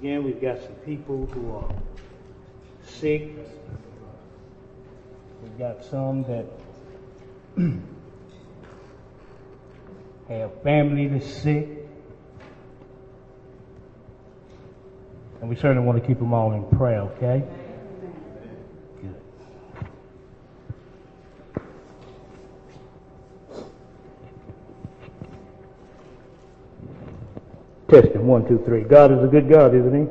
again, we've got some people who are sick. We've got some that have family that's sick. And we certainly want to keep them all in prayer, okay? Testing one, two, three. God is a good God, isn't He?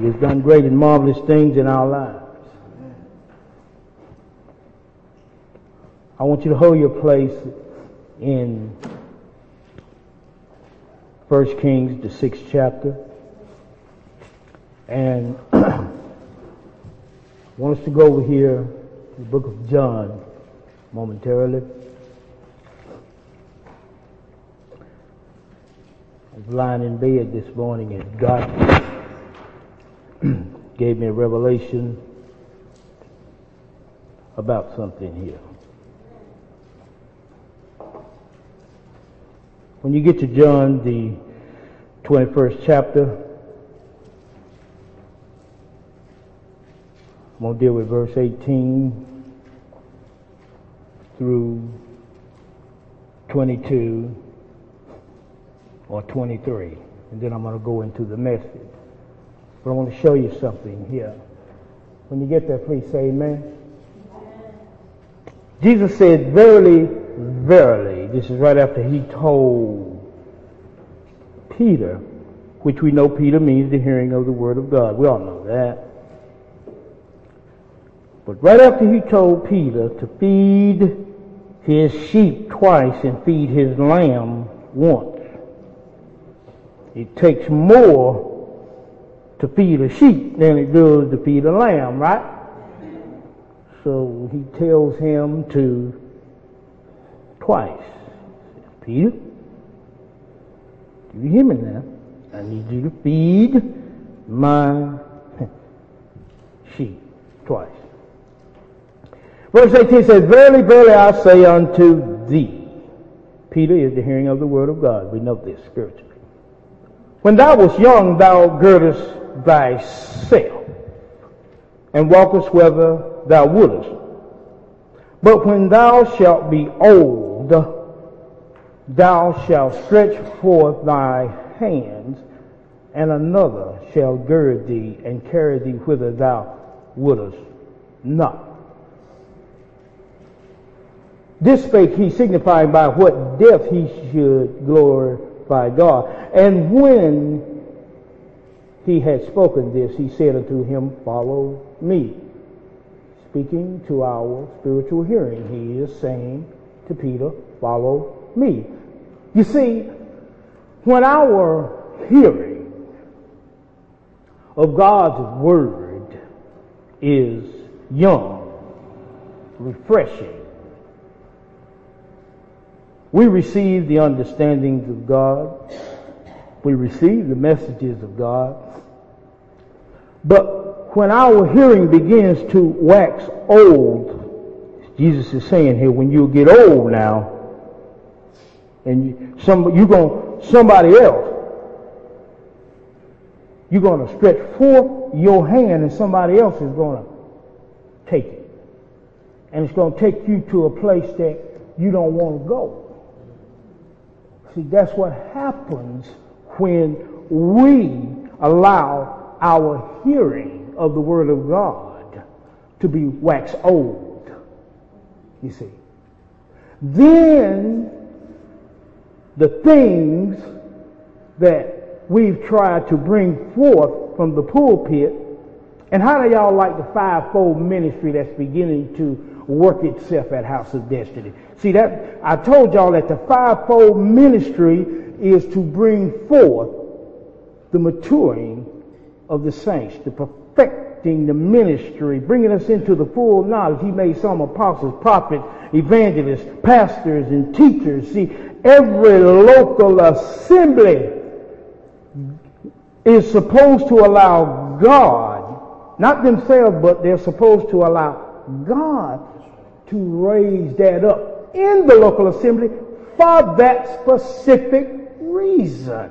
He has done great and marvelous things in our lives. I want you to hold your place in 1 Kings, the sixth chapter. And I want us to go over here to the book of John momentarily. Lying in bed this morning and God gave me a revelation about something here. When you get to John, the 21st chapter, I'm going to deal with verse 18 through 22 or 23. And then I'm going to go into the message. But I want to show you something here. When you get there, please say amen. Jesus said, Verily, verily. This is right after he told Peter, which we know Peter means the hearing of the word of God. We all know that. But right after he told Peter to feed his sheep twice and feed his lamb once, it takes more to feed a sheep than it does to feed a lamb, right? So he tells him to twice. Peter, do you hear me now? I need you to feed my sheep twice. Verse 18 says, Verily, verily, I say unto thee. Peter is the hearing of the word of God. We know this spiritually. When thou wast young, thou girdest thyself and walkest whether thou wouldest. But when thou shalt be old, thou shalt stretch forth thy hands, and another shall gird thee and carry thee whither thou wouldest not. This spake he signifying by what death he should glorify God. And when he had spoken this, he said unto him, Follow me speaking to our spiritual hearing. He is saying to Peter, follow me. You see, when our hearing of God's word is young, refreshing, we receive the understandings of God. We receive the messages of God. But when our hearing begins to wax old, Jesus is saying here, when you get old now, and you, some you're going somebody else, you're going to stretch forth your hand, and somebody else is going to take it, and it's going to take you to a place that you don't want to go. See, that's what happens when we allow our hearing of the Word of God to be wax old. You see. Then the things that we've tried to bring forth from the pulpit, and how do y'all like the fivefold ministry that's beginning to work itself at House of Destiny? See that I told y'all that the fivefold ministry is to bring forth the maturing of the saints, the perfecting the ministry, bringing us into the full knowledge. He made some apostles, prophets, evangelists, pastors, and teachers. See, every local assembly is supposed to allow God, not themselves, but they're supposed to allow God to raise that up in the local assembly for that specific reason.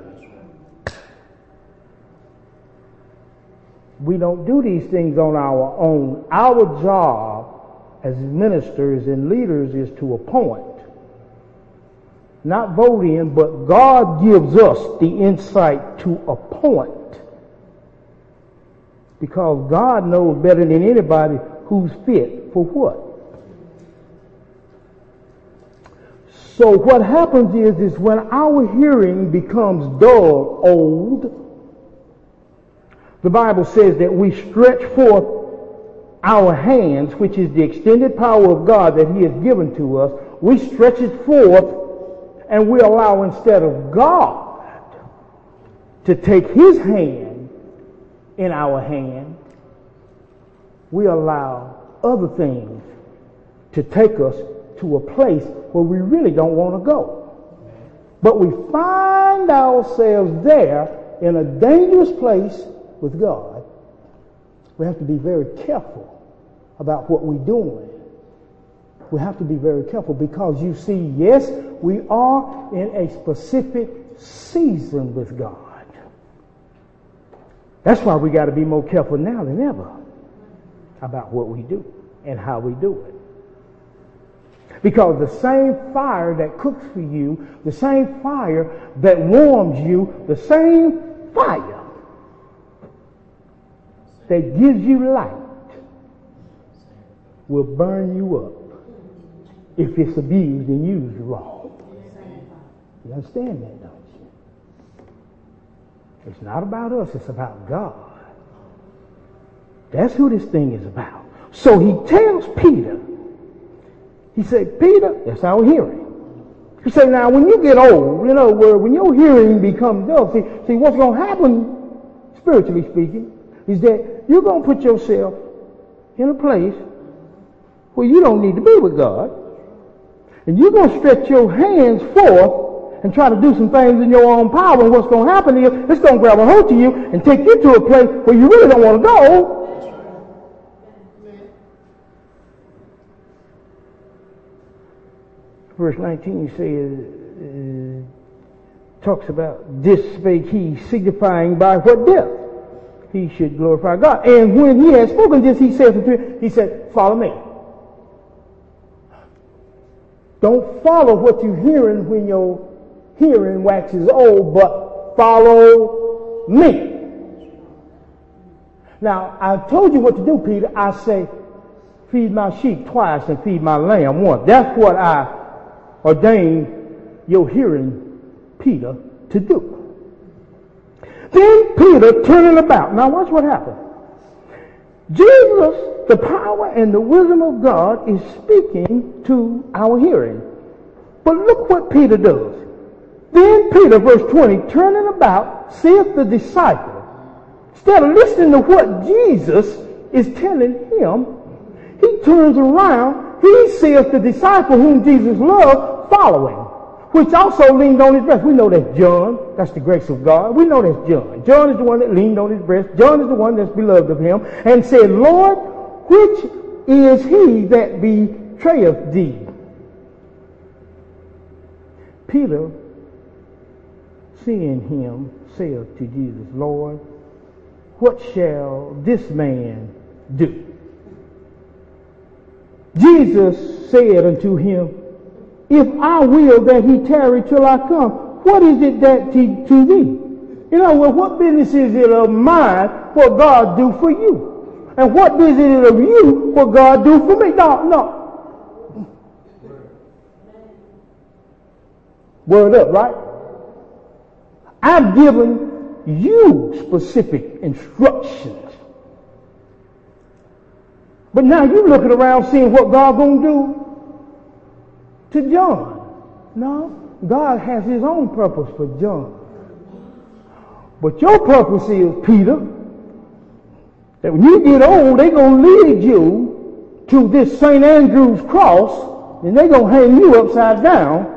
We don't do these things on our own. Our job as ministers and leaders is to appoint. Not vote in, but God gives us the insight to appoint. Because God knows better than anybody who's fit for what. So what happens is, is when our hearing becomes dull, old, the Bible says that we stretch forth our hands, which is the extended power of God that He has given to us. We stretch it forth and we allow instead of God to take His hand in our hand, we allow other things to take us to a place where we really don't want to go. But we find ourselves there in a dangerous place with God. We have to be very careful about what we're doing. We have to be very careful because you see, yes, we are in a specific season with God. That's why we got to be more careful now than ever about what we do and how we do it. Because the same fire that cooks for you, the same fire that warms you, the same fire that gives you light will burn you up if it's abused and used wrong. You understand that, don't you? It's not about us, it's about God. That's who this thing is about. So he tells Peter, he said, Peter, that's our hearing. He said, now when you get old, you know, when your hearing becomes dull, see, see what's going to happen, spiritually speaking, is that you're going to put yourself in a place where you don't need to be with God. And you're going to stretch your hands forth and try to do some things in your own power. And what's going to happen is it's going to grab a hold of you and take you to a place where you really don't want to go. Verse 19 says, uh, talks about this spake he, signifying by what death he should glorify God. And when he had spoken this, he said to he said, follow me. Don't follow what you're hearing when your hearing waxes old, but follow me. Now, I told you what to do, Peter. I say, feed my sheep twice and feed my lamb once. That's what I ordained your hearing, Peter, to do. Then Peter turning about. Now watch what happened. Jesus the power and the wisdom of God is speaking to our hearing. But look what Peter does. Then Peter, verse 20, turning about, saith the disciple, instead of listening to what Jesus is telling him, he turns around, he saith the disciple whom Jesus loved, following, which also leaned on his breast. We know that's John. That's the grace of God. We know that's John. John is the one that leaned on his breast. John is the one that's beloved of him and said, Lord, which is he that betrayeth thee? Peter, seeing him, saith to Jesus, Lord, what shall this man do? Jesus said unto him, If I will that he tarry till I come, what is it that to, to thee? You know, well, what business is it of mine what God do for you? And what is it of you what God do for me? No, no. Word up, right? I've given you specific instructions. But now you're looking around seeing what God gonna do to John. No, God has his own purpose for John. But your purpose is, Peter, that when you get old, they're to lead you to this St. Andrew's cross, and they're to hang you upside down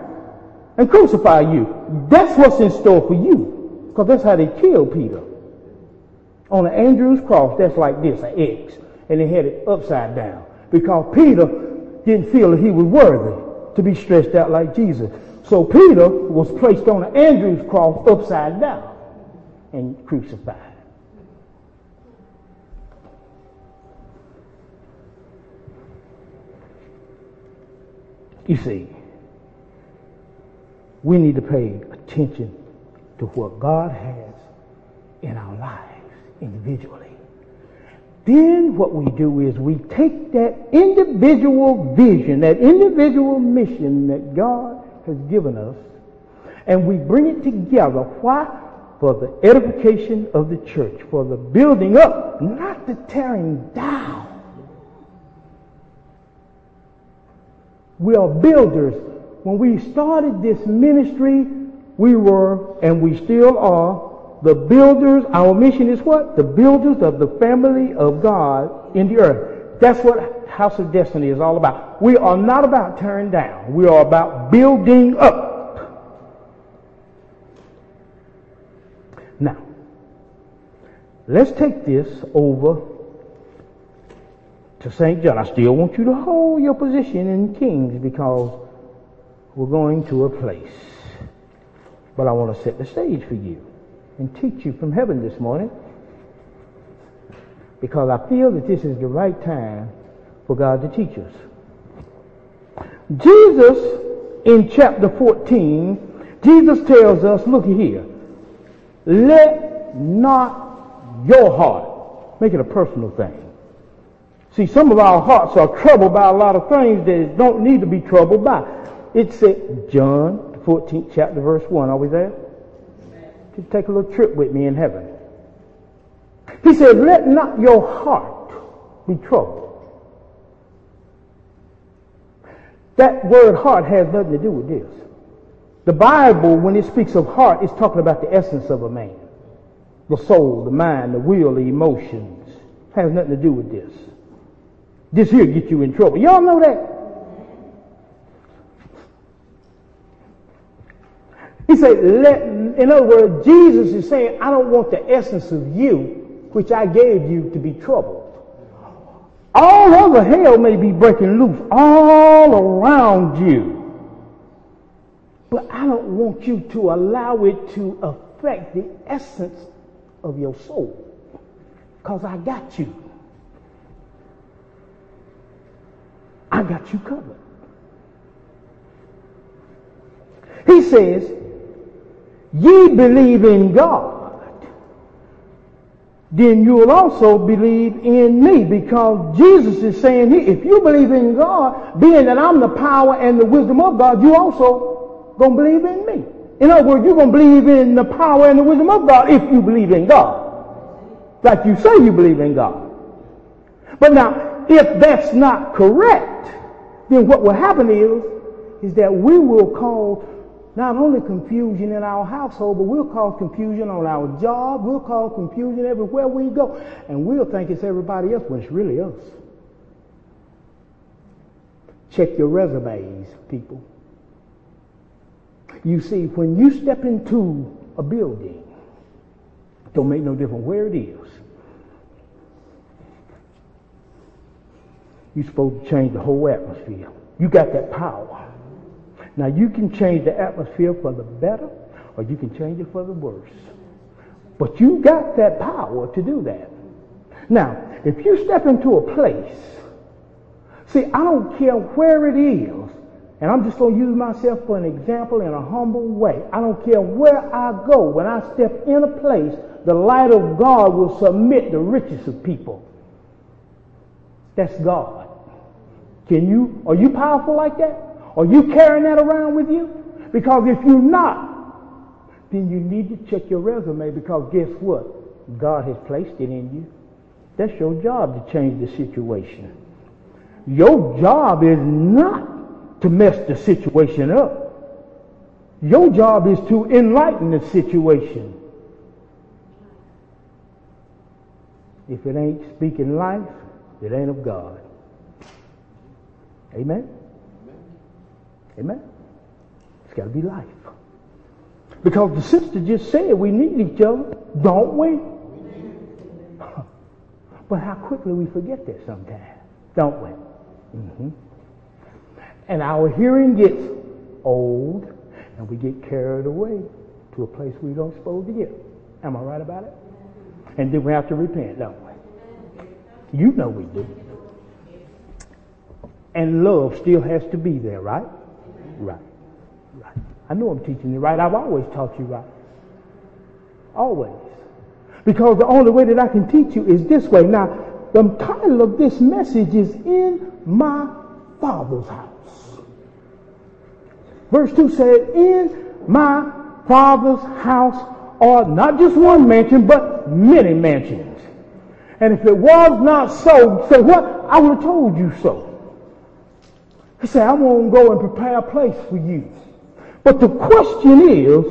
and crucify you. That's what's in store for you. Because that's how they killed Peter. On the Andrew's cross, that's like this, an X. And they had it upside down. Because Peter didn't feel that he was worthy to be stretched out like Jesus. So Peter was placed on an Andrew's cross upside down and crucified. You see, we need to pay attention to what God has in our lives individually. Then what we do is we take that individual vision, that individual mission that God has given us, and we bring it together. Why? For the edification of the church, for the building up, not the tearing down. We are builders. When we started this ministry, we were, and we still are, the builders. Our mission is what? The builders of the family of God in the earth. That's what House of Destiny is all about. We are not about tearing down. We are about building up. Now, let's take this over to St. John. I still want you to hold your position in Kings because we're going to a place. But I want to set the stage for you and teach you from heaven this morning because I feel that this is the right time for God to teach us. Jesus, in chapter 14, Jesus tells us, look here, let not your heart, make it a personal thing. See, some of our hearts are troubled by a lot of things that don't need to be troubled by. It said, John 14, chapter verse 1, are we there? Just take a little trip with me in heaven. He said, let not your heart be troubled. That word heart has nothing to do with this. The Bible, when it speaks of heart, is talking about the essence of a man. The soul, the mind, the will, the emotions. Has nothing to do with this. This here get you in trouble. Y'all know that? He said, let, in other words, Jesus is saying, I don't want the essence of you, which I gave you, to be troubled. All over hell may be breaking loose all around you. But I don't want you to allow it to affect the essence of your soul. Because I got you. I got you covered. He says, ye believe in God then you'll also believe in me because Jesus is saying if you believe in God, being that I'm the power and the wisdom of God, you also gonna believe in me. In other words, you're gonna believe in the power and the wisdom of God if you believe in God. Like you say you believe in God. But now, if that's not correct, then what will happen is, is that we will cause not only confusion in our household, but we'll cause confusion on our job. We'll cause confusion everywhere we go. And we'll think it's everybody else when it's really us. Check your resumes, people. You see, when you step into a building, don't make no difference where it is. You're supposed to change the whole atmosphere. You got that power. Now you can change the atmosphere for the better or you can change it for the worse. But you got that power to do that. Now, if you step into a place, see, I don't care where it is, and I'm just going to use myself for an example in a humble way. I don't care where I go. When I step in a place, the light of God will submit the riches of people. That's God. Can you, are you powerful like that? Are you carrying that around with you? Because if you're not, then you need to check your resume because guess what? God has placed it in you. That's your job to change the situation. Your job is not to mess the situation up. Your job is to enlighten the situation. If it ain't speaking life, it ain't of God. Amen? Amen? It's got to be life. Because the sister just said we need each other, don't we? But how quickly we forget that sometimes, don't we? Mm-hmm. And our hearing gets old, And we get carried away to a place we don't supposed to get. Am I right about it? And then we have to repent, don't we? You know we do. And love still has to be there, right? Right. Right. I know I'm teaching you right. I've always taught you right. Always. Because the only way that I can teach you is this way. Now, the title of this message is In My Father's House. Verse 2 said, In my Father's house are not just one mansion, but many mansions. And if it was not so, say what? I would have told you so. He said, I want to go and prepare a place for you. But the question is,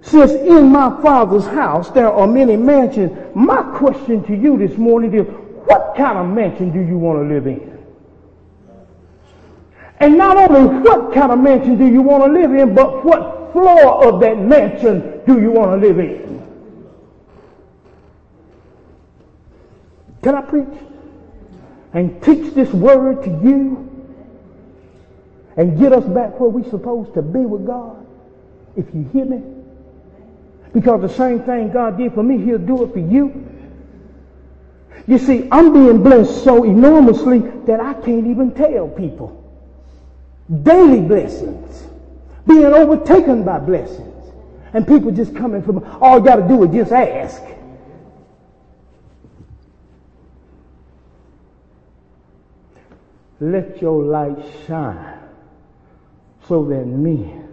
since in my father's house there are many mansions, my question to you this morning is, what kind of mansion do you want to live in? And not only what kind of mansion do you want to live in, but what floor of that mansion do you want to live in? Can I preach? And teach this word to you and get us back where we're supposed to be with God? If you hear me? Because the same thing God did for me, He'll do it for you. You see, I'm being blessed so enormously that I can't even tell people. Daily blessings. Being overtaken by blessings. And people just coming from, all you got to do is just ask. Let your light shine so that men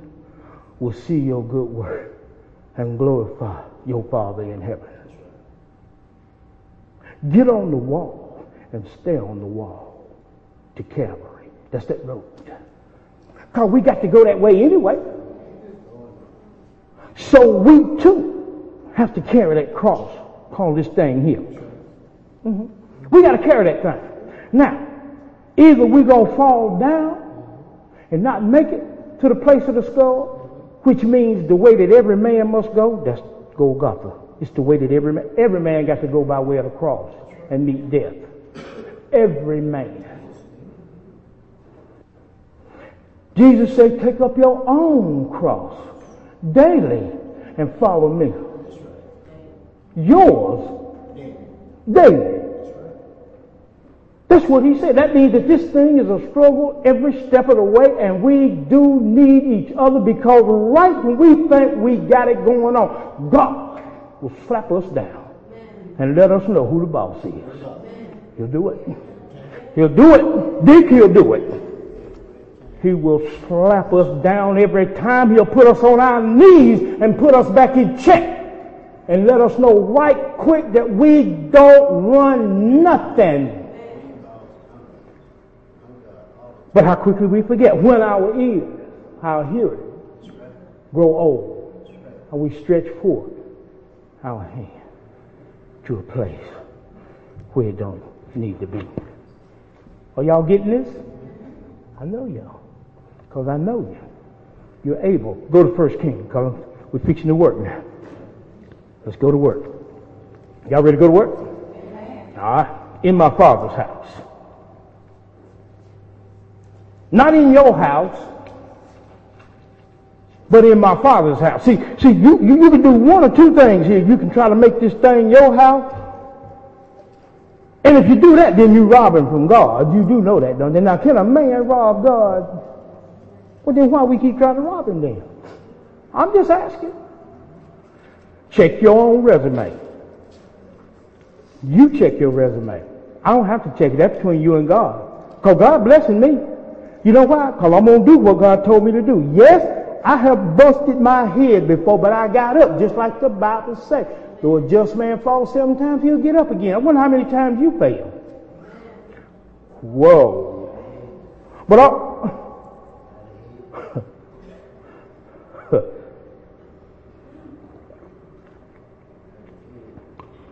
will see your good work and glorify your Father in heaven. Get on the wall and stay on the wall to Calvary. That's that road. Because we got to go that way anyway. So we too have to carry that cross called this thing here. Mm-hmm. We got to carry that thing. Now, either we're going to fall down and not make it to the place of the skull, which means the way that every man must go, that's Golgotha. It's the way that every man, every man got to go by way of the cross and meet death. Every man. Jesus said, take up your own cross daily and follow me. Yours daily. That's what he said. That means that this thing is a struggle every step of the way, and we do need each other because right when we think we got it going on, God will slap us down and let us know who the boss is. He'll do it. He'll do it. Dick, he'll do it. He will slap us down every time. He'll put us on our knees and put us back in check and let us know right quick that we don't run nothing. But how quickly we forget when our ears, our hearing grow old, and we stretch forth our hand to a place where it don't need to be. Are y'all getting this? I know y'all because I know you. You're able. Go to First King, because we're fixing to work now. Let's go to work. Y'all ready to go to work? All right. In my father's house. Not in your house, but in my father's house. See, see, you, you, you can do one or two things here. You can try to make this thing your house. And if you do that, then you're robbing from God. You do know that, don't you? Now, can a man rob God? Well, then why we keep trying to rob him then? I'm just asking. Check your own resume. You check your resume. I don't have to check it. That's between you and God. Because God blessing me. You know why? Because I'm going to do what God told me to do. Yes, I have busted my head before, but I got up, just like the Bible says. Though a just man falls seven times, he'll get up again. I wonder how many times you fail. Whoa. But I,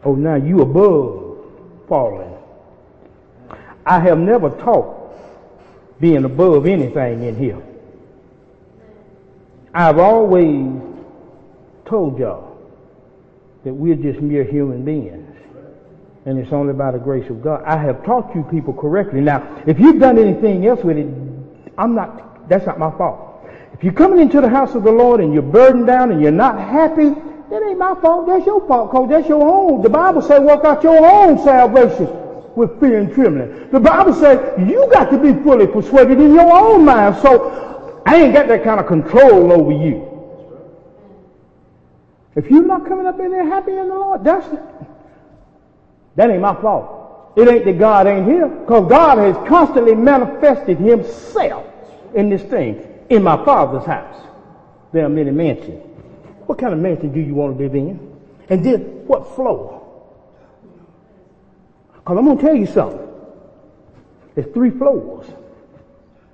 oh, now you above falling. I have never taught being above anything in here. I've always told y'all that we're just mere human beings. And it's only by the grace of God. I have taught you people correctly. Now, if you've done anything else with it, I'm not, that's not my fault. If you're coming into the house of the Lord and you're burdened down and you're not happy, that ain't my fault. That's your fault because that's your own. The Bible says work out your own salvation with fear and trembling. The Bible says you got to be fully persuaded in your own mind. So I ain't got that kind of control over you. If you're not coming up in there happy in the Lord, that's that ain't my fault. It ain't that God ain't here because God has constantly manifested himself in this thing in my father's house. There are many mansions. What kind of mansion do you want to live in? And then what floor? Because I'm going to tell you something. There's three floors.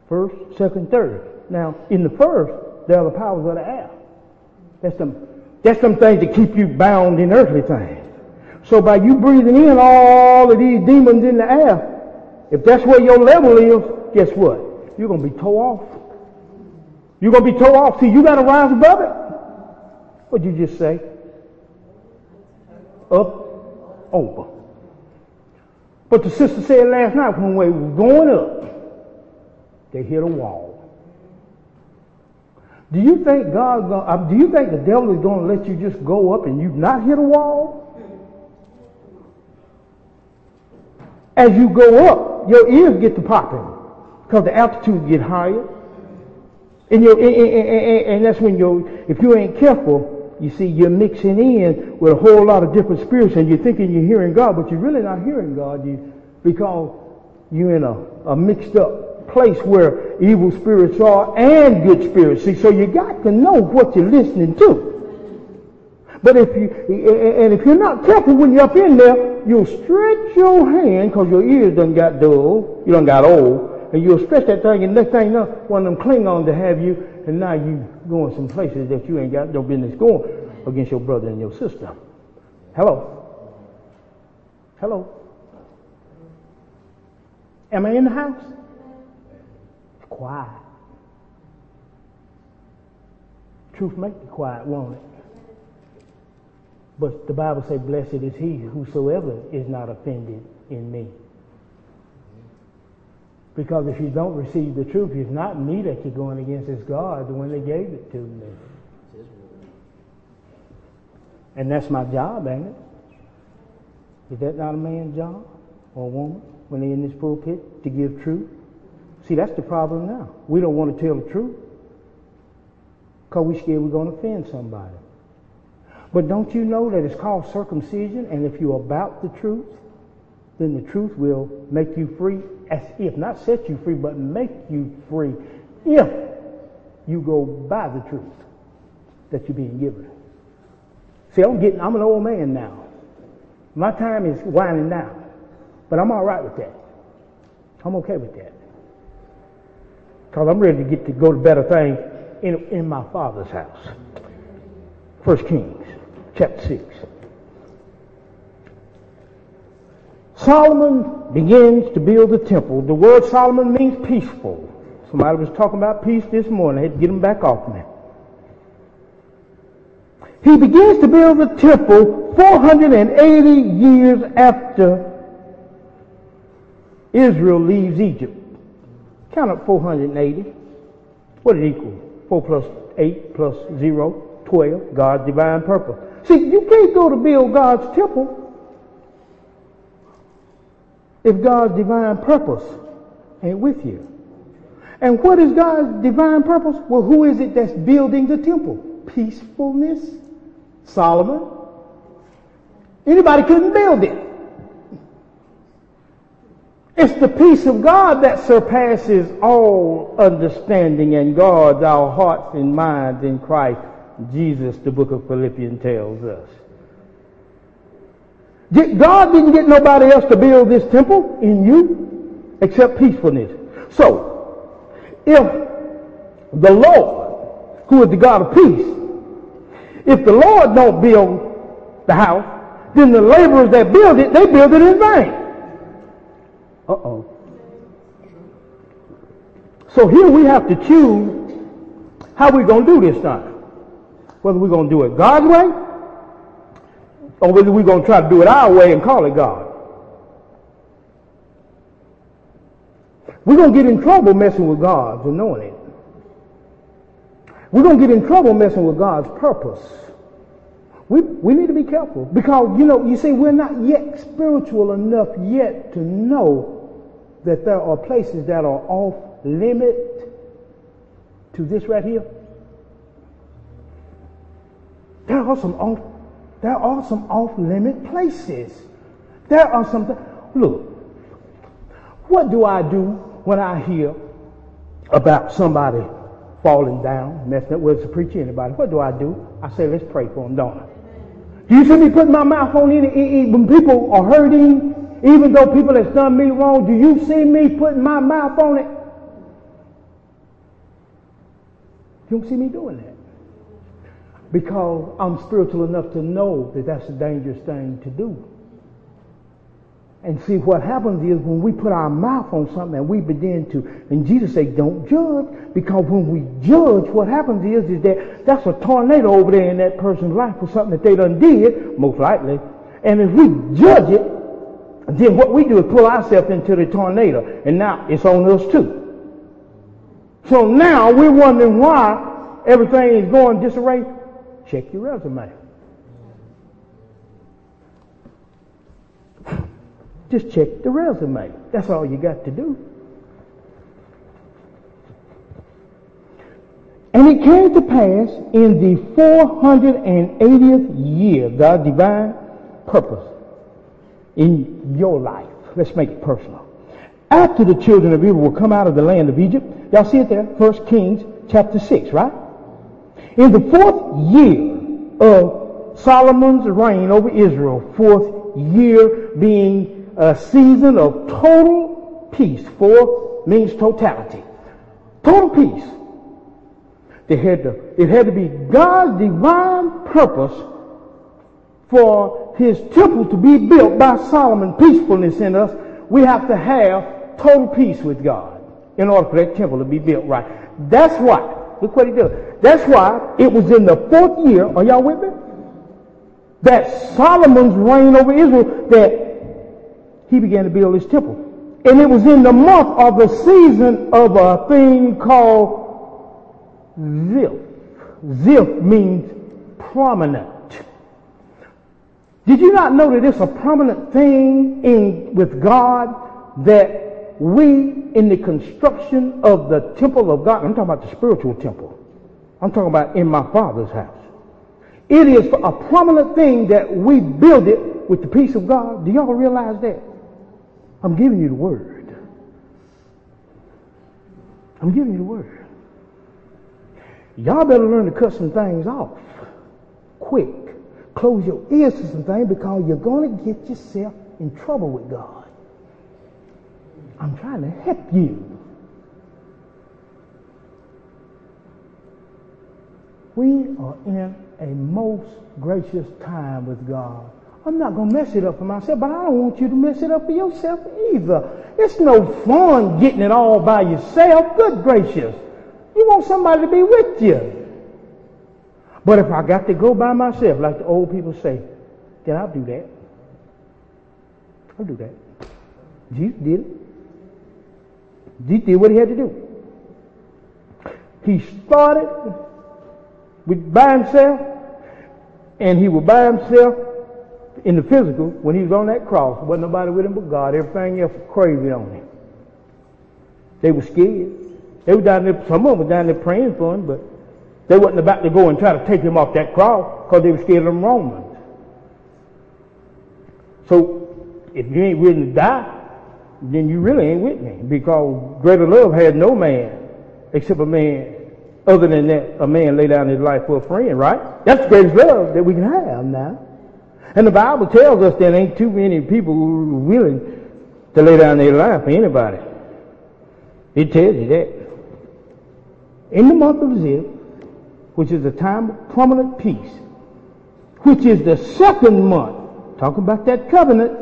First, second, third. Now, in the first, there are the powers of the air. That's some, that's some things that keep you bound in earthly things. So by you breathing in all of these demons in the air, if that's where your level is, guess what? You're going to be tore off. You're going to be tore off. See, you got to rise above it. What'd you just say? Up, over. But the sister said last night when we were going up, they hit a wall. Do you think God? Uh, do you think the devil is going to let you just go up and you not hit a wall? As you go up, your ears get to popping because the altitude get higher. And, you and, and, and, that's when you if you ain't careful, you see, you're mixing in with a whole lot of different spirits and you're thinking you're hearing God, but you're really not hearing God you, because you're in a, a mixed up place where evil spirits are and good spirits. See, so you got to know what you're listening to. But if you, and if you're not careful when you're up in there, you'll stretch your hand because your ears done got dull, you done got old, and you'll stretch that thing, and next thing you know, one of them Klingons to have you, and now you going some places that you ain't got no business going against your brother and your sister. Hello? Hello? Am I in the house? It's quiet. Truth make you quiet, won't it? But the Bible says, Blessed is he whosoever is not offended in me. Because if you don't receive the truth, it's not me that you're going against, it's God, the one that gave it to me. And that's my job, ain't it? Is that not a man's job or a woman when they're in this pulpit to give truth? See, that's the problem now. We don't want to tell the truth because we're scared we're going to offend somebody. But don't you know that it's called circumcision, and if you're about the truth, then the truth will make you free as if, not set you free, but make you free if you go by the truth that you're being given. See, I'm getting, I'm an old man now. My time is winding down. But I'm all right with that. I'm okay with that. Because I'm ready to get to go to better things in, in my father's house. First Kings, chapter 6. Solomon begins to build the temple. The word Solomon means peaceful. Somebody was talking about peace this morning. I had to get him back off me. He begins to build the temple 480 years after Israel leaves Egypt. Count up 480. What it equal? 4 plus 8 plus 0, 12. God's divine purpose. See, you can't go to build God's temple if God's divine purpose ain't with you. And what is God's divine purpose? Well, who is it that's building the temple? Peacefulness? Solomon? Anybody couldn't build it. It's the peace of God that surpasses all understanding and guards our hearts and minds in Christ Jesus, the book of Philippians tells us. God didn't get nobody else to build this temple in you except peacefulness. So, if the Lord, who is the God of peace, if the Lord don't build the house, then the laborers that build it, they build it in vain. Uh-oh. So here we have to choose how we're going to do this time. Whether we're going to do it God's way or whether we're going to try to do it our way and call it God. We're going to get in trouble messing with God's it. we're going to get in trouble messing with God's purpose. We, we need to be careful because, you know, you see, we're not yet spiritual enough yet to know that there are places that are off limit to this right here. There are some off, there are some off limit places. There are some, look, what do I do when I hear about somebody falling down, messing up with the preacher, anybody? What do I do? I say, let's pray for them, don't I? Do you see me putting my mouth on any, when people are hurting, even though people have done me wrong, do you see me putting my mouth on it? You don't see me doing that. Because I'm spiritual enough to know that that's a dangerous thing to do. And see, what happens is when we put our mouth on something and we begin to, and Jesus said, don't judge, because when we judge, what happens is, is that that's a tornado over there in that person's life for something that they done did, most likely. And if we judge it, then what we do is pull ourselves into the tornado, and now it's on us too. So now we're wondering why everything is going disarray. Check your resume. Just check the resume. That's all you got to do. And it came to pass in the 480th year, God's divine purpose in your life. Let's make it personal. After the children of Israel will come out of the land of Egypt, y'all see it there, First Kings chapter 6, right? In the fourth year of Solomon's reign over Israel, fourth year being a season of total peace. Four means totality. Total peace. Had to, it had to be God's divine purpose for his temple to be built by Solomon, peacefulness in us. We have to have total peace with God in order for that temple to be built right. That's why, look what he did. That's why it was in the fourth year, are y'all with me? That Solomon's reign over Israel that he began to build his temple. And it was in the month of the season of a thing called Ziph. Ziph means prominent. Did you not know that it's a prominent thing in, with God that we in the construction of the temple of God, I'm talking about the spiritual temple. I'm talking about in my father's house. It is a prominent thing that we build it with the peace of God. Do y'all realize that? I'm giving you the word. I'm giving you the word. Y'all better learn to cut some things off quick. Close your ears to some things because you're going to get yourself in trouble with God. I'm trying to help you. We are in a most gracious time with God. I'm not going to mess it up for myself, but I don't want you to mess it up for yourself either. It's no fun getting it all by yourself. Good gracious. You want somebody to be with you. But if I got to go by myself, like the old people say, then I'll do that. I'll do that. Jesus did it. Jesus did what he had to do. He started with by himself, and he was by himself in the physical, when he was on that cross, wasn't nobody with him but God. Everything else was crazy on him. They were scared. They were down there, some of them were down there praying for him, but they wasn't about to go and try to take him off that cross because they were scared of them Romans. So, if you ain't willing to die, then you really ain't with me because greater love had no man except a man other than that a man lay down his life for a friend, right? That's the greatest love that we can have now. And the Bible tells us there ain't too many people who are willing to lay down their life for anybody. It tells you that. In the month of Ziph, which is a time of prominent peace, which is the second month, talking about that covenant,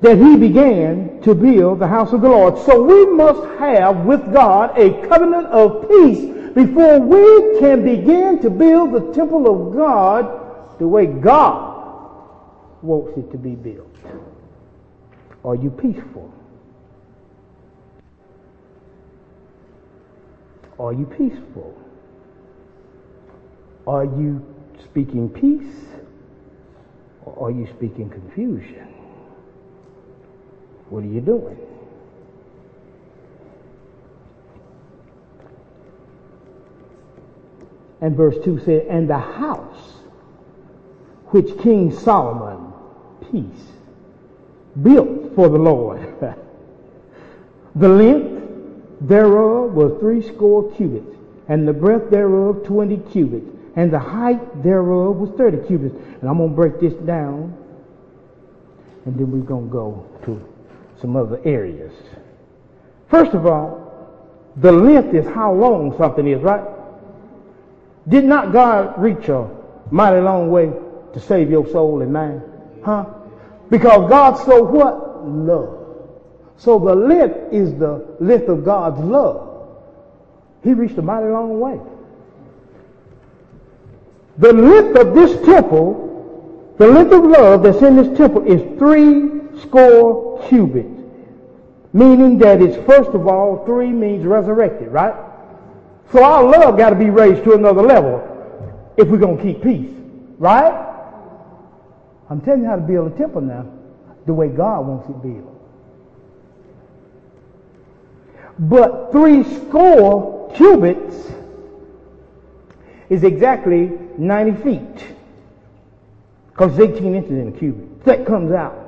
that he began to build the house of the Lord. So we must have with God a covenant of peace before we can begin to build the temple of God the way God wants it to be built? Are you peaceful? Are you peaceful? Are you speaking peace or are you speaking confusion? What are you doing? And verse 2 said, And the house which King Solomon, peace, built for the Lord. the length thereof was three score cubits, and the breadth thereof twenty cubits, and the height thereof was thirty cubits. And I'm going to break this down, and then we're going to go to some other areas. First of all, the length is how long something is, right? Did not God reach a mighty long way to save your soul and mine? Huh? Because God so what? Love. So the length is the length of God's love. He reached a mighty long way. The length of this temple, the length of love that's in this temple is three score cubits. Meaning that it's first of all, three means resurrected, right? So our love got to be raised to another level if we're going to keep peace, right? I'm telling you how to build a temple now, the way God wants it built. But three score cubits is exactly 90 feet. Because it's 18 inches in a cubit. That comes out.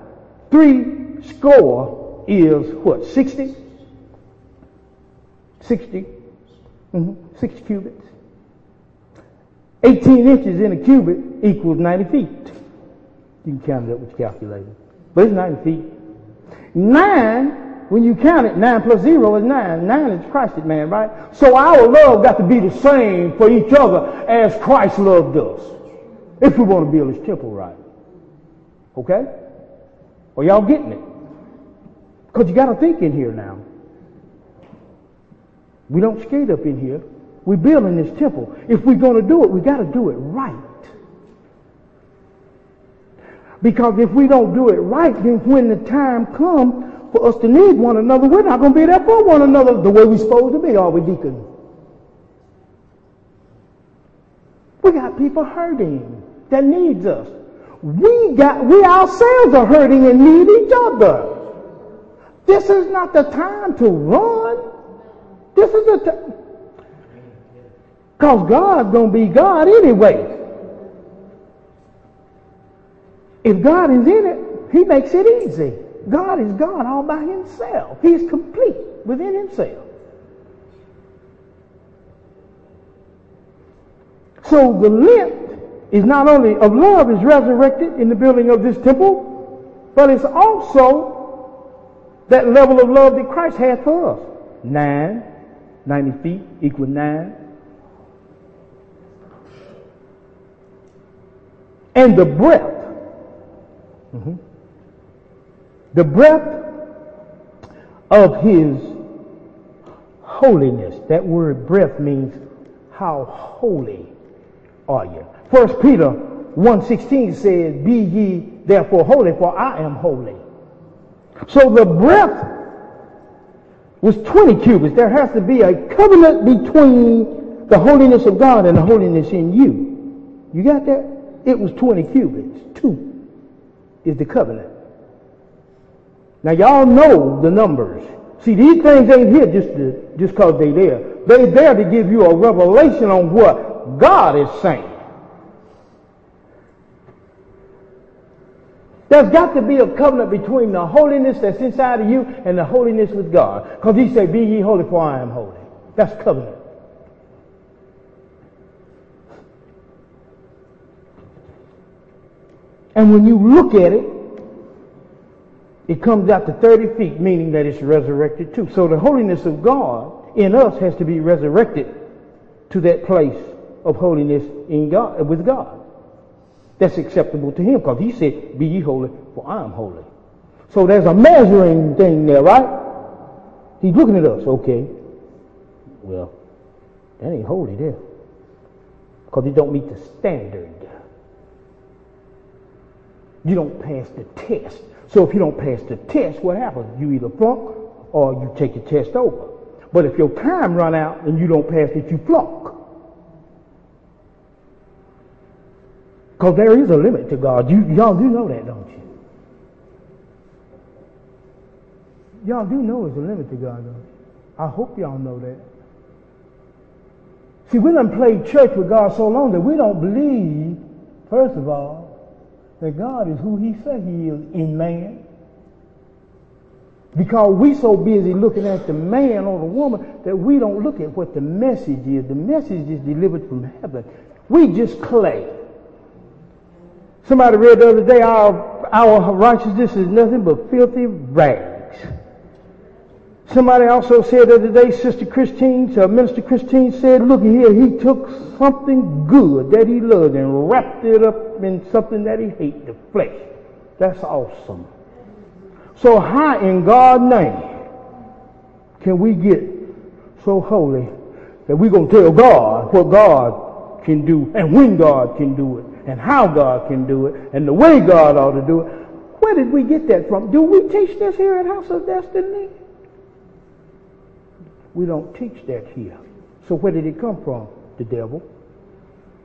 Three score is what? 60? 60. Mm-hmm. 60 cubits. 18 inches in a cubit equals 90 feet. You can count it up with your calculator. But it's 90 feet. Nine, when you count it, nine plus zero is nine. Nine is Christ man, right? So our love got to be the same for each other as Christ loved us. If we want to build his temple right. Okay? Are y'all getting it? Because you got to think in here now. We don't skate up in here. We're building this temple. If we're going to do it, we got to do it right. Because if we don't do it right, then when the time comes for us to need one another, we're not going to be there for one another the way we're supposed to be, are we, deacon? We got people hurting that needs us. We got, we ourselves are hurting and need each other. This is not the time to run. This is the time. Because God's going to be God anyway. If God is in it, he makes it easy. God is God all by himself. He's complete within himself. So the length is not only of love is resurrected in the building of this temple, but it's also that level of love that Christ had for us. Nine, 90 feet equal nine. And the breadth Mm-hmm. The breadth of his holiness. That word breadth means how holy are you? First Peter 1.16 says, Be ye therefore holy, for I am holy. So the breadth was 20 cubits. There has to be a covenant between the holiness of God and the holiness in you. You got that? It was 20 cubits. Two is the covenant. Now y'all know the numbers. See, these things ain't here just to, just cause they there. They there to give you a revelation on what God is saying. There's got to be a covenant between the holiness that's inside of you and the holiness with God. Because he said, be ye holy for I am holy. That's covenant. And when you look at it, it comes out to 30 feet, meaning that it's resurrected too. So the holiness of God in us has to be resurrected to that place of holiness in God, with God. That's acceptable to Him because He said, Be ye holy, for I am holy. So there's a measuring thing there, right? He's looking at us, okay. Well, that ain't holy there. Because it don't meet the standard. You don't pass the test. So if you don't pass the test, what happens? You either flunk or you take the test over. But if your time run out and you don't pass it, you flunk. Because there is a limit to God. You, y'all do know that, don't you? Y'all do know there's a limit to God, don't you? I hope y'all know that. See, we done played church with God so long that we don't believe, first of all, that God is who he said he is in man. Because we so busy looking at the man or the woman that we don't look at what the message is. The message is delivered from heaven. We just clay. Somebody read the other day, our, our righteousness is nothing but filthy rags. Somebody also said the other day, Sister Christine, uh, Minister Christine said, look here, he took something good that he loved and wrapped it up in something that he hated, the flesh. That's awesome. So how in God's name can we get so holy that we're going to tell God what God can do and when God can do it and how God can do it and the way God ought to do it. Where did we get that from? Do we teach this here at House of Destiny? We don't teach that here. So where did it come from? The devil.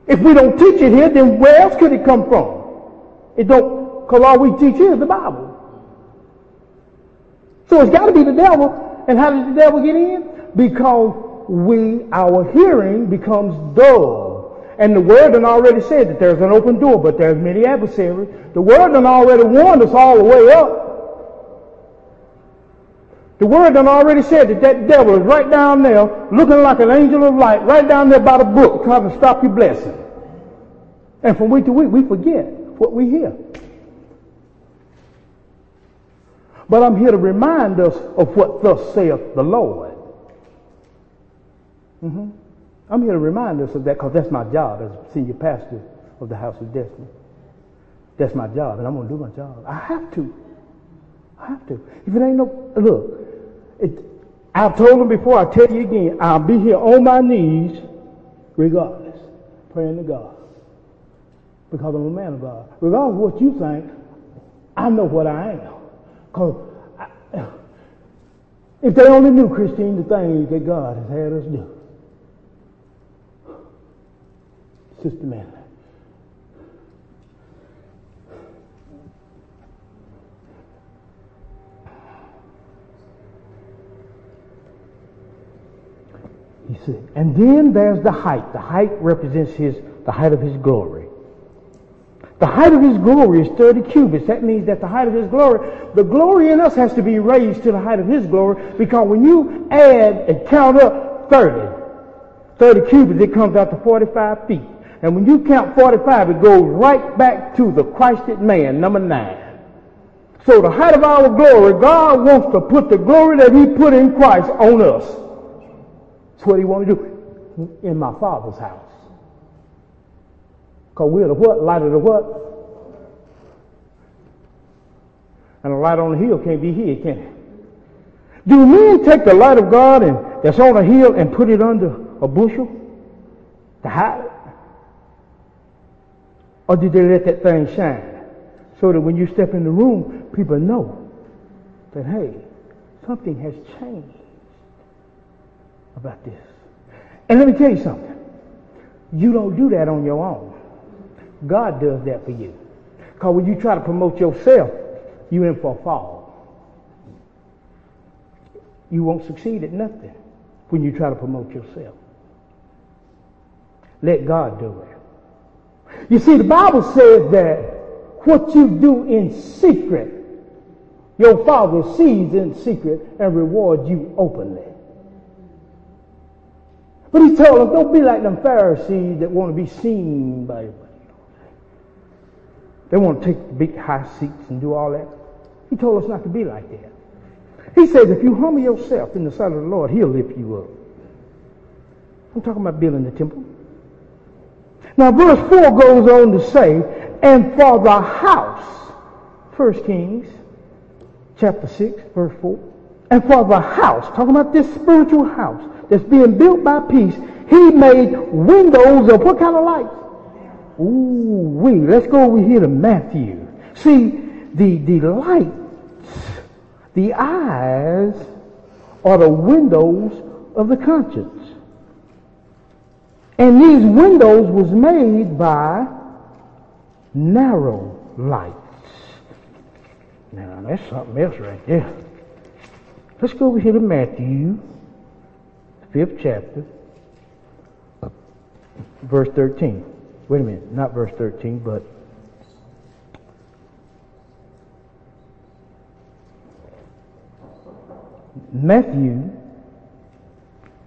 If we don't teach it here, then where else could it come from? It don't, cause all we teach here is the Bible. So it's got to be the devil. And how does the devil get in? Because we, our hearing becomes dull. And the word done already said that there's an open door, but there's many adversaries. The word done already warned us all the way up. The word done already said that that devil is right down there, looking like an angel of light, right down there by the brook, trying to stop your blessing. And from week to week, we forget what we hear. But I'm here to remind us of what thus saith the Lord. Mm-hmm. I'm here to remind us of that because that's my job as senior pastor of the House of Destiny. That's my job, and I'm going to do my job. I have to. I have to. If it ain't no, look, it, I've told them before, I tell you again, I'll be here on my knees regardless, praying to God. Because I'm a man of God. Regardless of what you think, I know what I am. Because if they only knew, Christine, the things that God has had us do. Sister Manley. He said, and then there's the height. The height represents his the height of his glory. The height of his glory is 30 cubits. That means that the height of his glory, the glory in us has to be raised to the height of his glory because when you add and count up 30, 30 cubits, it comes out to 45 feet. And when you count 45, it goes right back to the Christed man, number nine. So the height of our glory, God wants to put the glory that he put in Christ on us. That's what he wants to do in my father's house. Because we're the what? Light of the what? And a light on the hill can't be hid, can it? Do men take the light of God and that's on a hill and put it under a bushel to hide it? Or did they let that thing shine so that when you step in the room, people know that, hey, something has changed about this. And let me tell you something. You don't do that on your own. God does that for you. Because when you try to promote yourself, you're in for a fall. You won't succeed at nothing when you try to promote yourself. Let God do it. You see, the Bible says that what you do in secret, your Father sees in secret and rewards you openly. But he told them, don't be like them Pharisees that want to be seen by everybody. They want to take big high seats and do all that. He told us not to be like that. He says, if you humble yourself in the sight of the Lord, he'll lift you up. I'm talking about building the temple. Now verse 4 goes on to say, and for the house, 1 Kings chapter 6, verse 4, and for the house, talking about this spiritual house that's being built by peace, he made windows of what kind of light? Ooh, wait, let's go over here to Matthew. See, the, the lights, the eyes are the windows of the conscience. And these windows was made by narrow lights. Now, that's something else right there. Let's go over here to Matthew, fifth chapter, verse 13. Wait a minute, not verse 13, but Matthew,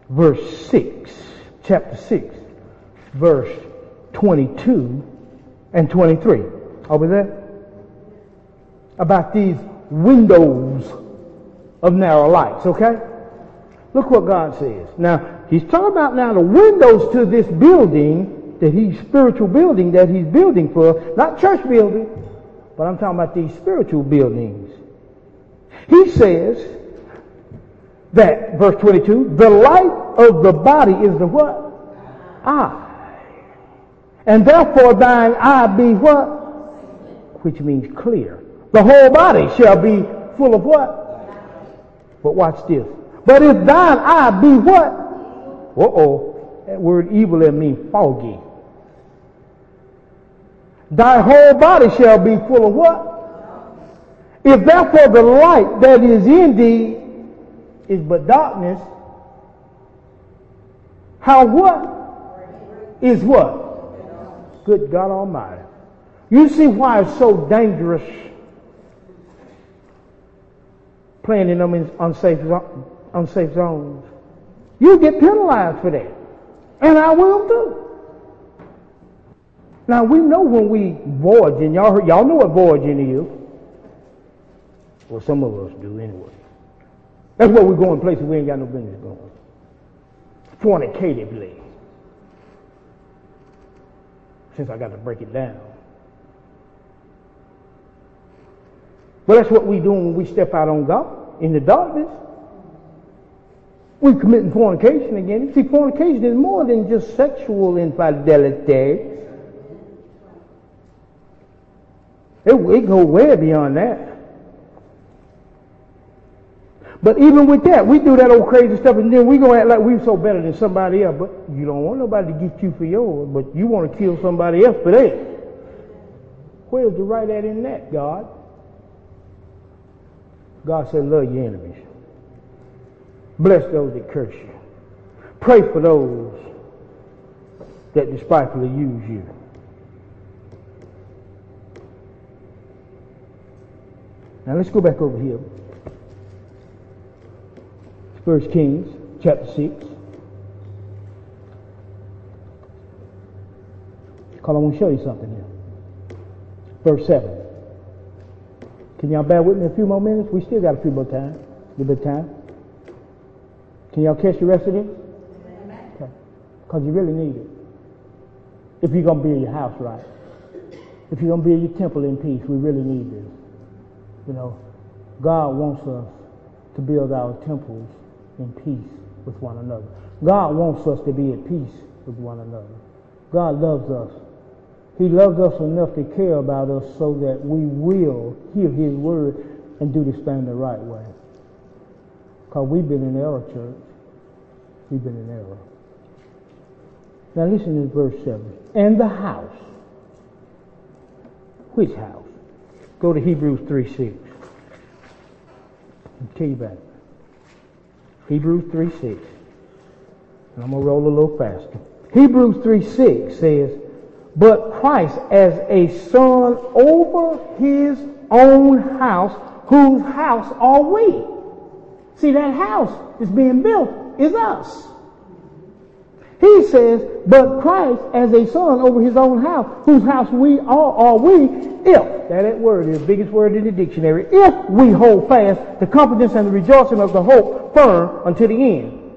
verse 6, chapter 6, verse 22 and 23. Are we there? About these windows of narrow lights, okay? Look what God says. Now, he's talking about now the windows to this building that he's spiritual building that he's building for, not church building, but I'm talking about these spiritual buildings. He says that, verse 22, the light of the body is the what? Eye. And therefore thine eye be what? Which means clear. The whole body shall be full of what? But watch this. But if thine eye be what? Uh-oh. That word evil there means foggy. Thy whole body shall be full of what? If therefore the light that is in thee is but darkness, how what is what? Good God Almighty. You see why it's so dangerous playing in them unsafe, unsafe zones. You get penalized for that. And I will too. Now we know when we voyage, and y'all, y'all know what voyaging is. Well, some of us do anyway. That's where we're going places we ain't got no business going. Fornicatively. Since I got to break it down. But that's what we do when we step out on God in the darkness. We're committing fornication again. See, fornication is more than just sexual infidelity. It, it goes way beyond that. But even with that, we do that old crazy stuff, and then we go act like we're so better than somebody else. But you don't want nobody to get you for yours, but you want to kill somebody else for theirs. Where's the right at in that, God? God said, love your enemies. Bless those that curse you. Pray for those that despitefully use you. Now let's go back over here. First Kings chapter 6. Because I want to show you something here. Verse 7. Can y'all bear with me a few more minutes? We still got a few more time. A little bit of time. Can y'all catch the rest of this? Okay. Because you really need it. If you're going to build your house right. If you're going to build your temple in peace, we really need this. You know, God wants us to build our temples in peace with one another. God wants us to be at peace with one another. God loves us. He loves us enough to care about us so that we will hear His word and do this thing the right way. Because we've been in error, church. We've been in error. Now listen to verse 7. And the house. Which house? Go to Hebrews 3 6. I'll tell you about it. Hebrews 3 6. And I'm going to roll a little faster. Hebrews 3 6 says, But Christ as a son over his own house, whose house are we? See, that house is being built is us. He says, but Christ as a son over his own house, whose house we are, are we, if, that, that word is the biggest word in the dictionary, if we hold fast the confidence and the rejoicing of the hope firm until the end.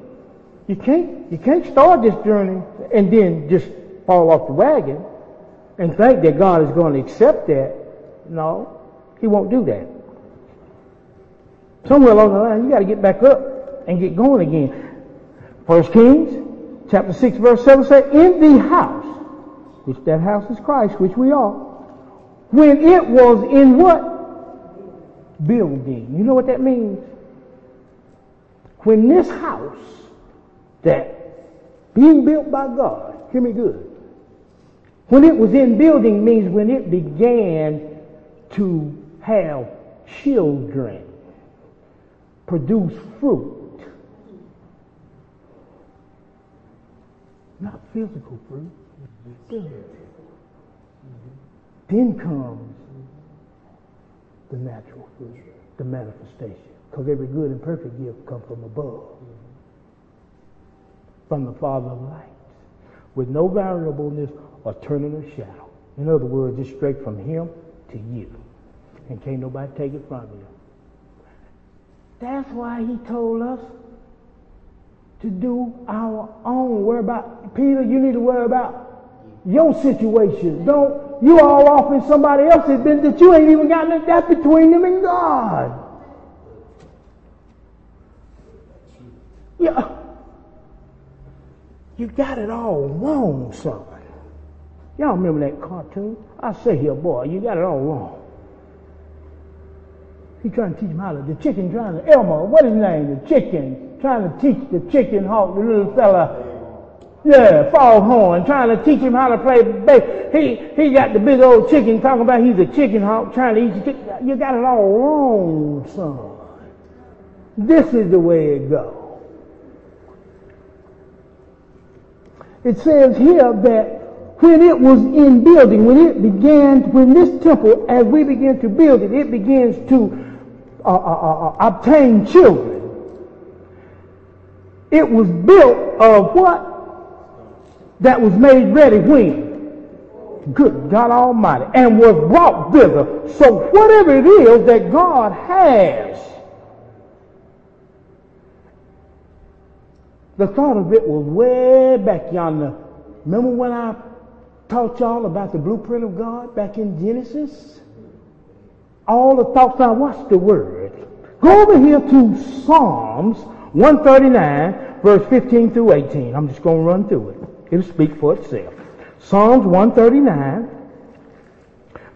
You can't, you can't start this journey and then just fall off the wagon and think that God is going to accept that. No, He won't do that. Somewhere along the line, you got to get back up and get going again. First Kings chapter 6 verse 7 says, in the house, which that house is Christ, which we are, when it was in what? Building. You know what that means? When this house that being built by God, hear me good, When it was in building means when it began to have children, produce fruit. Not physical fruit, spiritual. Then comes the natural fruit, the manifestation. Because every good and perfect gift comes from above, from the Father of lights, with no variableness or turning or shadow. In other words, it's straight from Him to you. And can't nobody take it from you. That's why He told us to do our own. Worry about, Peter, you need to worry about your situation. Don't, you all off in somebody else's business that you ain't even got nothing that's between them and God. Yeah. You got it all wrong, son. Y'all remember that cartoon? I say here, boy, you got it all wrong. He trying to teach him how to, the chicken trying to, Elmo, what is his name? The chicken, trying to teach the chicken hawk, the little fella, yeah, foghorn, trying to teach him how to play bass. He, he got the big old chicken talking about he's a chicken hawk trying to eat chicken. You got it all wrong, son. This is the way it goes. It says here that when it was in building, when it began, when this temple, as we begin to build it, it begins to uh, uh, uh, uh, obtain children. It was built of what? That was made ready when? Good God Almighty. And was brought thither. So whatever it is that God has, the thought of it was way back yonder. Remember when I taught y'all about the blueprint of God back in Genesis? All the thoughts I watched the word. Go over here to Psalms 139, verse 15 through 18. I'm just going to run through it. It'll speak for itself. Psalms 139,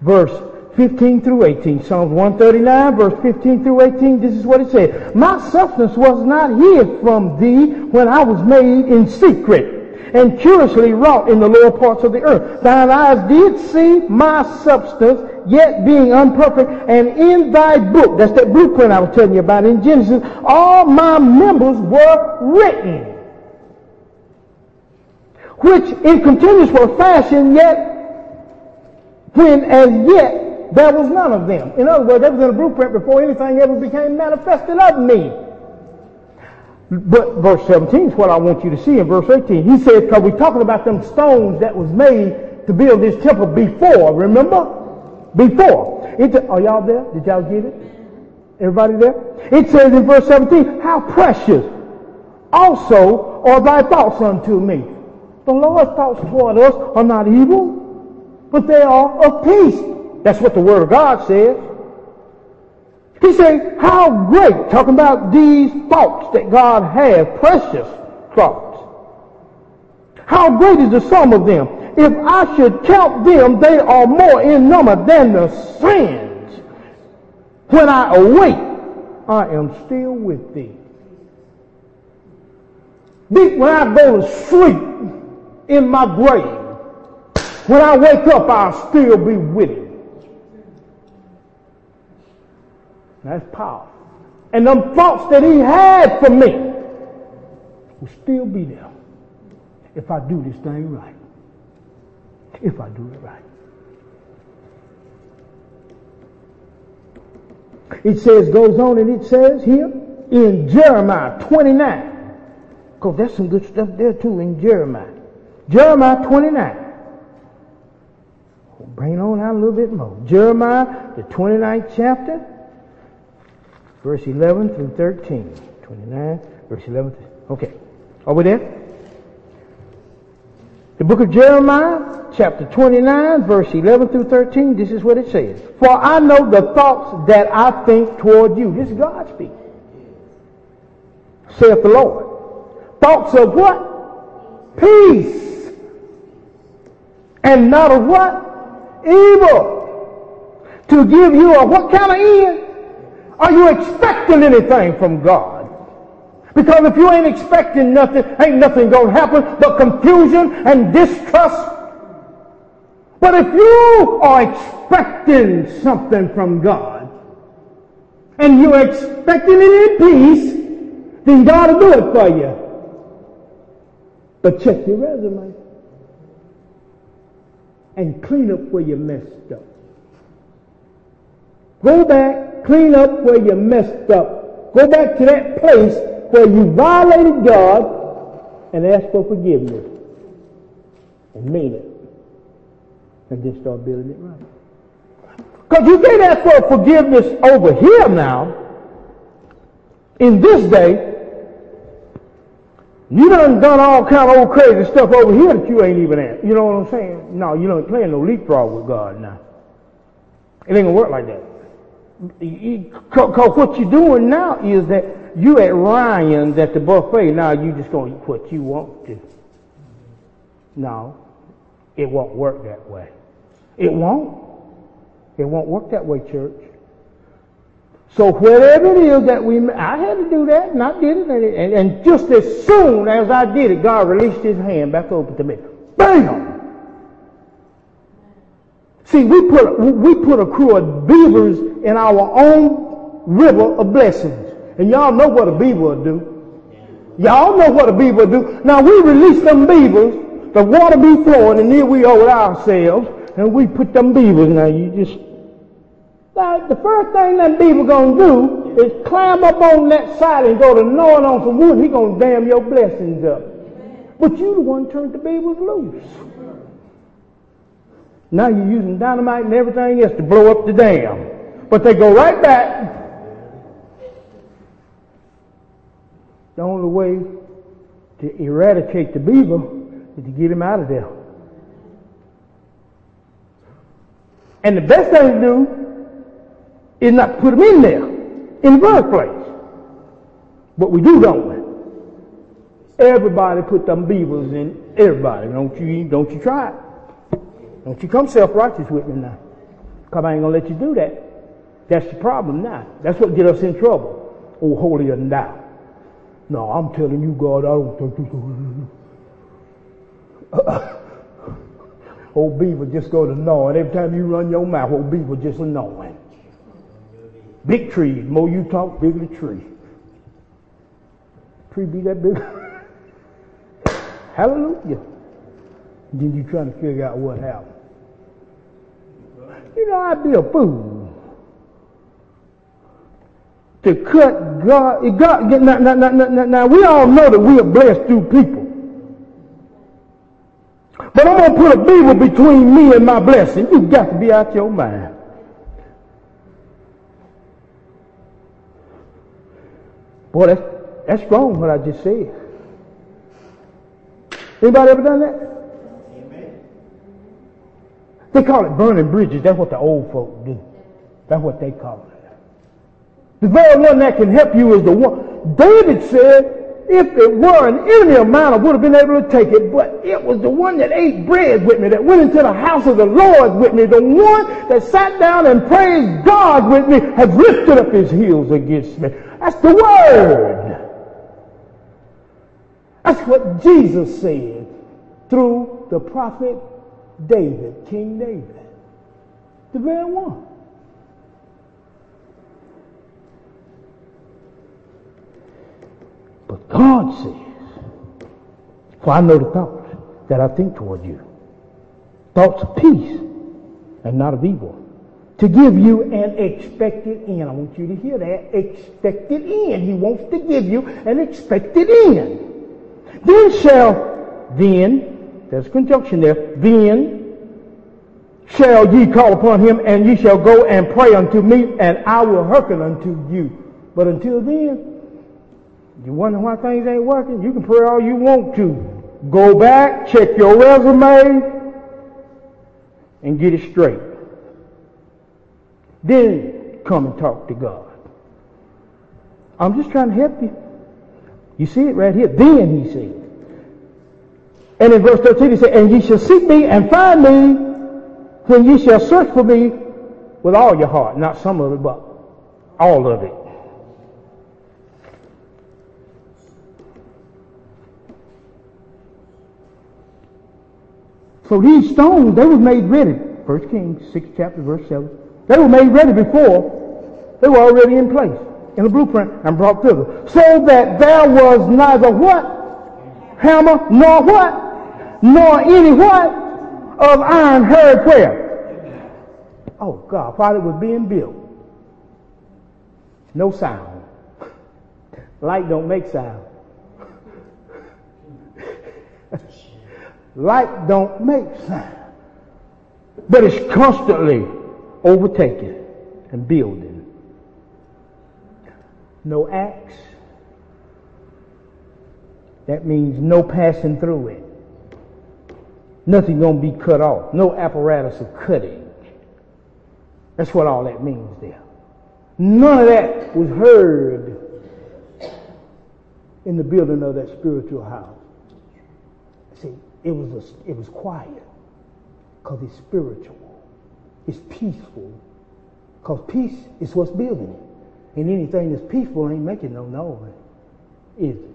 verse 15 through 18. Psalms 139, verse 15 through 18. This is what it says. My substance was not hid from thee when I was made in secret and curiously wrought in the lower parts of the earth. Thine eyes did see my substance, yet being unperfect, and in thy book, that's that blueprint I was telling you about in Genesis, all my members were written, which in continuous were fashioned, yet when as yet there was none of them. In other words, there was in a blueprint before anything ever became manifested of me. But verse 17 is what I want you to see in verse 18. He said, because we're talking about them stones that was made to build this temple before, remember? Before. It, are y'all there? Did y'all get it? Everybody there? It says in verse 17, how precious also are thy thoughts unto me. The Lord's thoughts toward us are not evil, but they are of peace. That's what the Word of God says. He says, how great, talking about these thoughts that God has, precious thoughts. How great is the sum of them? If I should count them, they are more in number than the sands. When I awake, I am still with thee. When I go to sleep in my grave, when I wake up, I'll still be with him. That's power. And them thoughts that he had for me will still be there if I do this thing right. If I do it right. It says, goes on and it says here in Jeremiah 29, because there's some good stuff there too in Jeremiah. Jeremiah 29. bring it on out a little bit more. Jeremiah, the 29th chapter, verse 11 through 13. 29, verse 11. Okay. Are we there? The book of Jeremiah, chapter 29, verse 11 through 13, this is what it says. For I know the thoughts that I think toward you. This is God speaking. Saith the Lord. Thoughts of what? Peace. And not of what? Evil. To give you a what kind of end? Are you expecting anything from God? Because if you ain't expecting nothing, ain't nothing going to happen but confusion and distrust. But if you are expecting something from God, and you're expecting it in peace, then God will do it for you. But check your resume and clean up where you messed up. Go back, clean up where you messed up. Go back to that place where you violated God and ask for forgiveness. And mean it. And then start building it right. Because you can't ask for forgiveness over here now. In this day, you done done all kind of old crazy stuff over here that you ain't even at. You know what I'm saying? No, you don't play no leapfrog with God now. It ain't gonna work like that. Because what you're doing now is that you at Ryan's at the buffet. Now you just gonna eat what you want to. No, it won't work that way. It won't. It won't work that way, church. So whatever it is that we, I had to do that, and I did it, and, and, and just as soon as I did it, God released His hand back over to me. Bam! See, we put we put a crew of beavers in our own river of blessings, and y'all know what a beaver will do. Y'all know what a beaver will do. Now we release them beavers, the water be flowing, and then we hold ourselves, and we put them beavers. Now you just now, the first thing that beaver gonna do is climb up on that side and go to gnawing on some wood. He gonna dam your blessings up. But you the one turned the beavers loose. Now you're using dynamite and everything else to blow up the dam. But they go right back. The only way to eradicate the beaver is to get him out of there. And the best thing to do is not put him in there in the first place. But we do, don't we? Everybody put them beavers in. Everybody, don't you? Don't you try it? Don't you come self-righteous with me now? Cause I ain't gonna let you do that. That's the problem now. That's what get us in trouble. Oh, holier than thou. No, I'm telling you, God, I don't think you. old beaver just go to gnawing. Every time you run your mouth, old beaver just gnawing. Big trees. More you talk, bigger the tree. Tree be that big. Hallelujah. Then you trying to figure out what happened. You know, I'd be a fool to cut God. God now, now, now, now, we all know that we are blessed through people. But I'm going to put a beaver between me and my blessing. You've got to be out your mind. Boy, that's, that's strong what I just said. Anybody ever done that? Amen. They call it burning bridges. That's what the old folk do. That's what they call it. The very one that can help you is the one. David said, if it were an enemy of mine, I would have been able to take it. But it was the one that ate bread with me, that went into the house of the Lord with me, the one that sat down and praised God with me, has lifted up his heels against me. That's the word. That's what Jesus said through the prophet David, King David. The very one. But God says, For I know the thoughts that I think toward you. Thoughts of peace and not of evil to give you an expected end. I want you to hear that. Expected end. He wants to give you an expected end. Then shall, then, there's a conjunction there, then shall ye call upon him and ye shall go and pray unto me and I will hearken unto you. But until then, you wonder why things ain't working? You can pray all you want to. Go back, check your resume, and get it straight. Then come and talk to God. I'm just trying to help you. You see it right here. Then he said. And in verse 13 he said, And ye shall seek me and find me when ye shall search for me with all your heart. Not some of it, but all of it. So these stones, they were made ready. First Kings 6 chapter verse 7. They were made ready before. They were already in place in the blueprint and brought thither. So that there was neither what? Hammer, nor what? Nor any what? Of iron heard where? Oh God, while it was being built. No sound. Light don't make sound. Light don't make sound. But it's constantly overtaking and building. No axe. That means no passing through it. Nothing to be cut off. No apparatus of cutting. That's what all that means there. None of that was heard in the building of that spiritual house. It was a, it was quiet because it's spiritual. It's peaceful because peace is what's building it. And anything that's peaceful ain't making no noise, is it?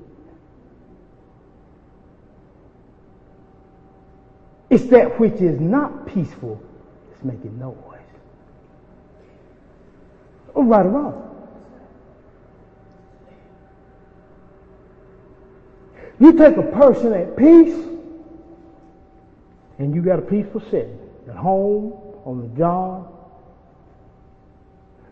It's that which is not peaceful that's making noise. Or right or wrong. You take a person at peace, and you got a peaceful setting at home, on the job.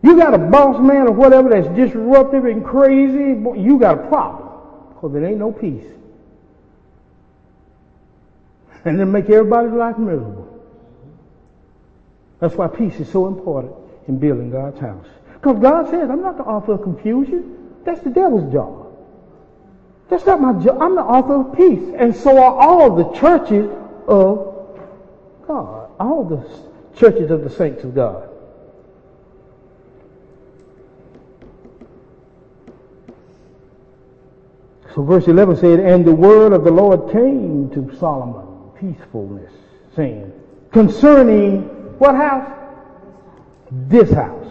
You got a boss man or whatever that's disruptive and crazy, you got a problem because there ain't no peace. And then make everybody's life miserable. That's why peace is so important in building God's house. Because God says, I'm not the author of confusion. That's the devil's job. That's not my job. I'm the author of peace. And so are all the churches of God. All the churches of the saints of God. So verse 11 said, And the word of the Lord came to Solomon, peacefulness, saying, concerning what house? This house,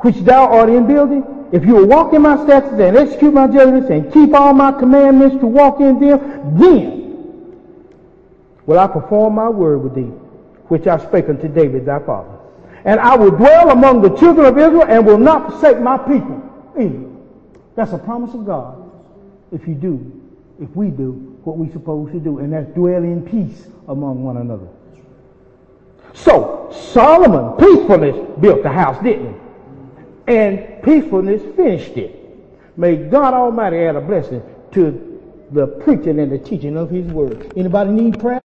which thou art in building, if you will walk in my statutes and execute my judgments and keep all my commandments to walk in them, then will I perform my word with thee, which I spake unto David thy father. And I will dwell among the children of Israel and will not forsake my people. Israel. That's a promise of God. If you do, if we do what we're supposed to do, and that's dwell in peace among one another. So Solomon, peacefulness, built the house, didn't he? and peacefulness finished it. May God Almighty add a blessing to the preaching and the teaching of His Word. Anybody need prayer?